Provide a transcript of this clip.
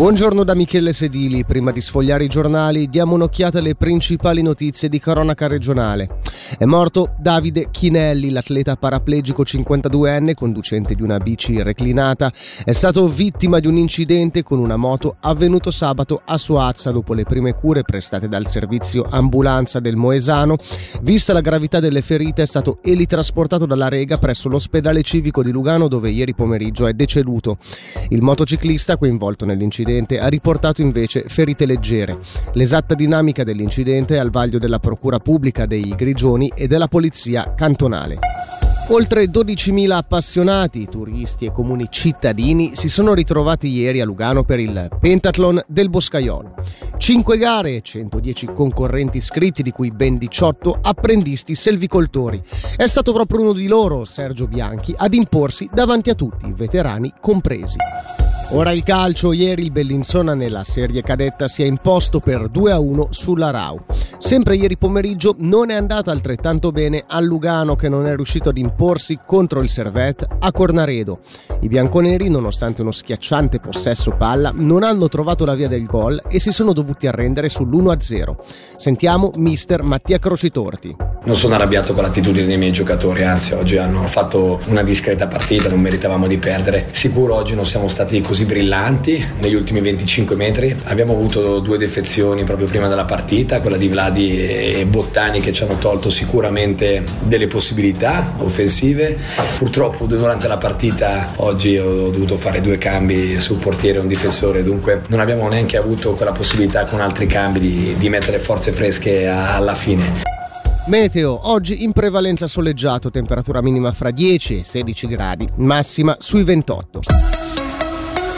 Buongiorno da Michele Sedili. Prima di sfogliare i giornali diamo un'occhiata alle principali notizie di cronaca regionale. È morto Davide Chinelli, l'atleta paraplegico 52enne, conducente di una bici reclinata. È stato vittima di un incidente con una moto avvenuto sabato a Suazza dopo le prime cure prestate dal servizio ambulanza del Moesano. Vista la gravità delle ferite è stato elitrasportato dalla Rega presso l'ospedale civico di Lugano dove ieri pomeriggio è deceduto. Il motociclista coinvolto nell'incidente ha riportato invece ferite leggere. L'esatta dinamica dell'incidente è al vaglio della Procura Pubblica dei Grigioni e della Polizia Cantonale. Oltre 12.000 appassionati, turisti e comuni cittadini si sono ritrovati ieri a Lugano per il Pentathlon del Boscaiolo. 5 gare e 110 concorrenti iscritti, di cui ben 18 apprendisti selvicoltori. È stato proprio uno di loro, Sergio Bianchi, ad imporsi davanti a tutti, veterani compresi. Ora il calcio, ieri il Bellinzona nella serie cadetta si è imposto per 2-1 sulla Rau. Sempre ieri pomeriggio non è andata altrettanto bene a Lugano che non è riuscito ad imporsi contro il Servet a Cornaredo. I bianconeri, nonostante uno schiacciante possesso palla, non hanno trovato la via del gol e si sono dovuti arrendere sull'1-0. Sentiamo mister Mattia Crocitorti. Non sono arrabbiato con l'attitudine dei miei giocatori, anzi oggi hanno fatto una discreta partita, non meritavamo di perdere. Sicuro oggi non siamo stati così brillanti negli ultimi 25 metri. Abbiamo avuto due defezioni proprio prima della partita, quella di Vladi e Bottani che ci hanno tolto sicuramente delle possibilità offensive. Purtroppo durante la partita oggi ho dovuto fare due cambi sul portiere e un difensore, dunque non abbiamo neanche avuto quella possibilità con altri cambi di, di mettere forze fresche alla fine. Meteo, oggi in prevalenza soleggiato, temperatura minima fra 10 e 16 gradi, massima sui 28.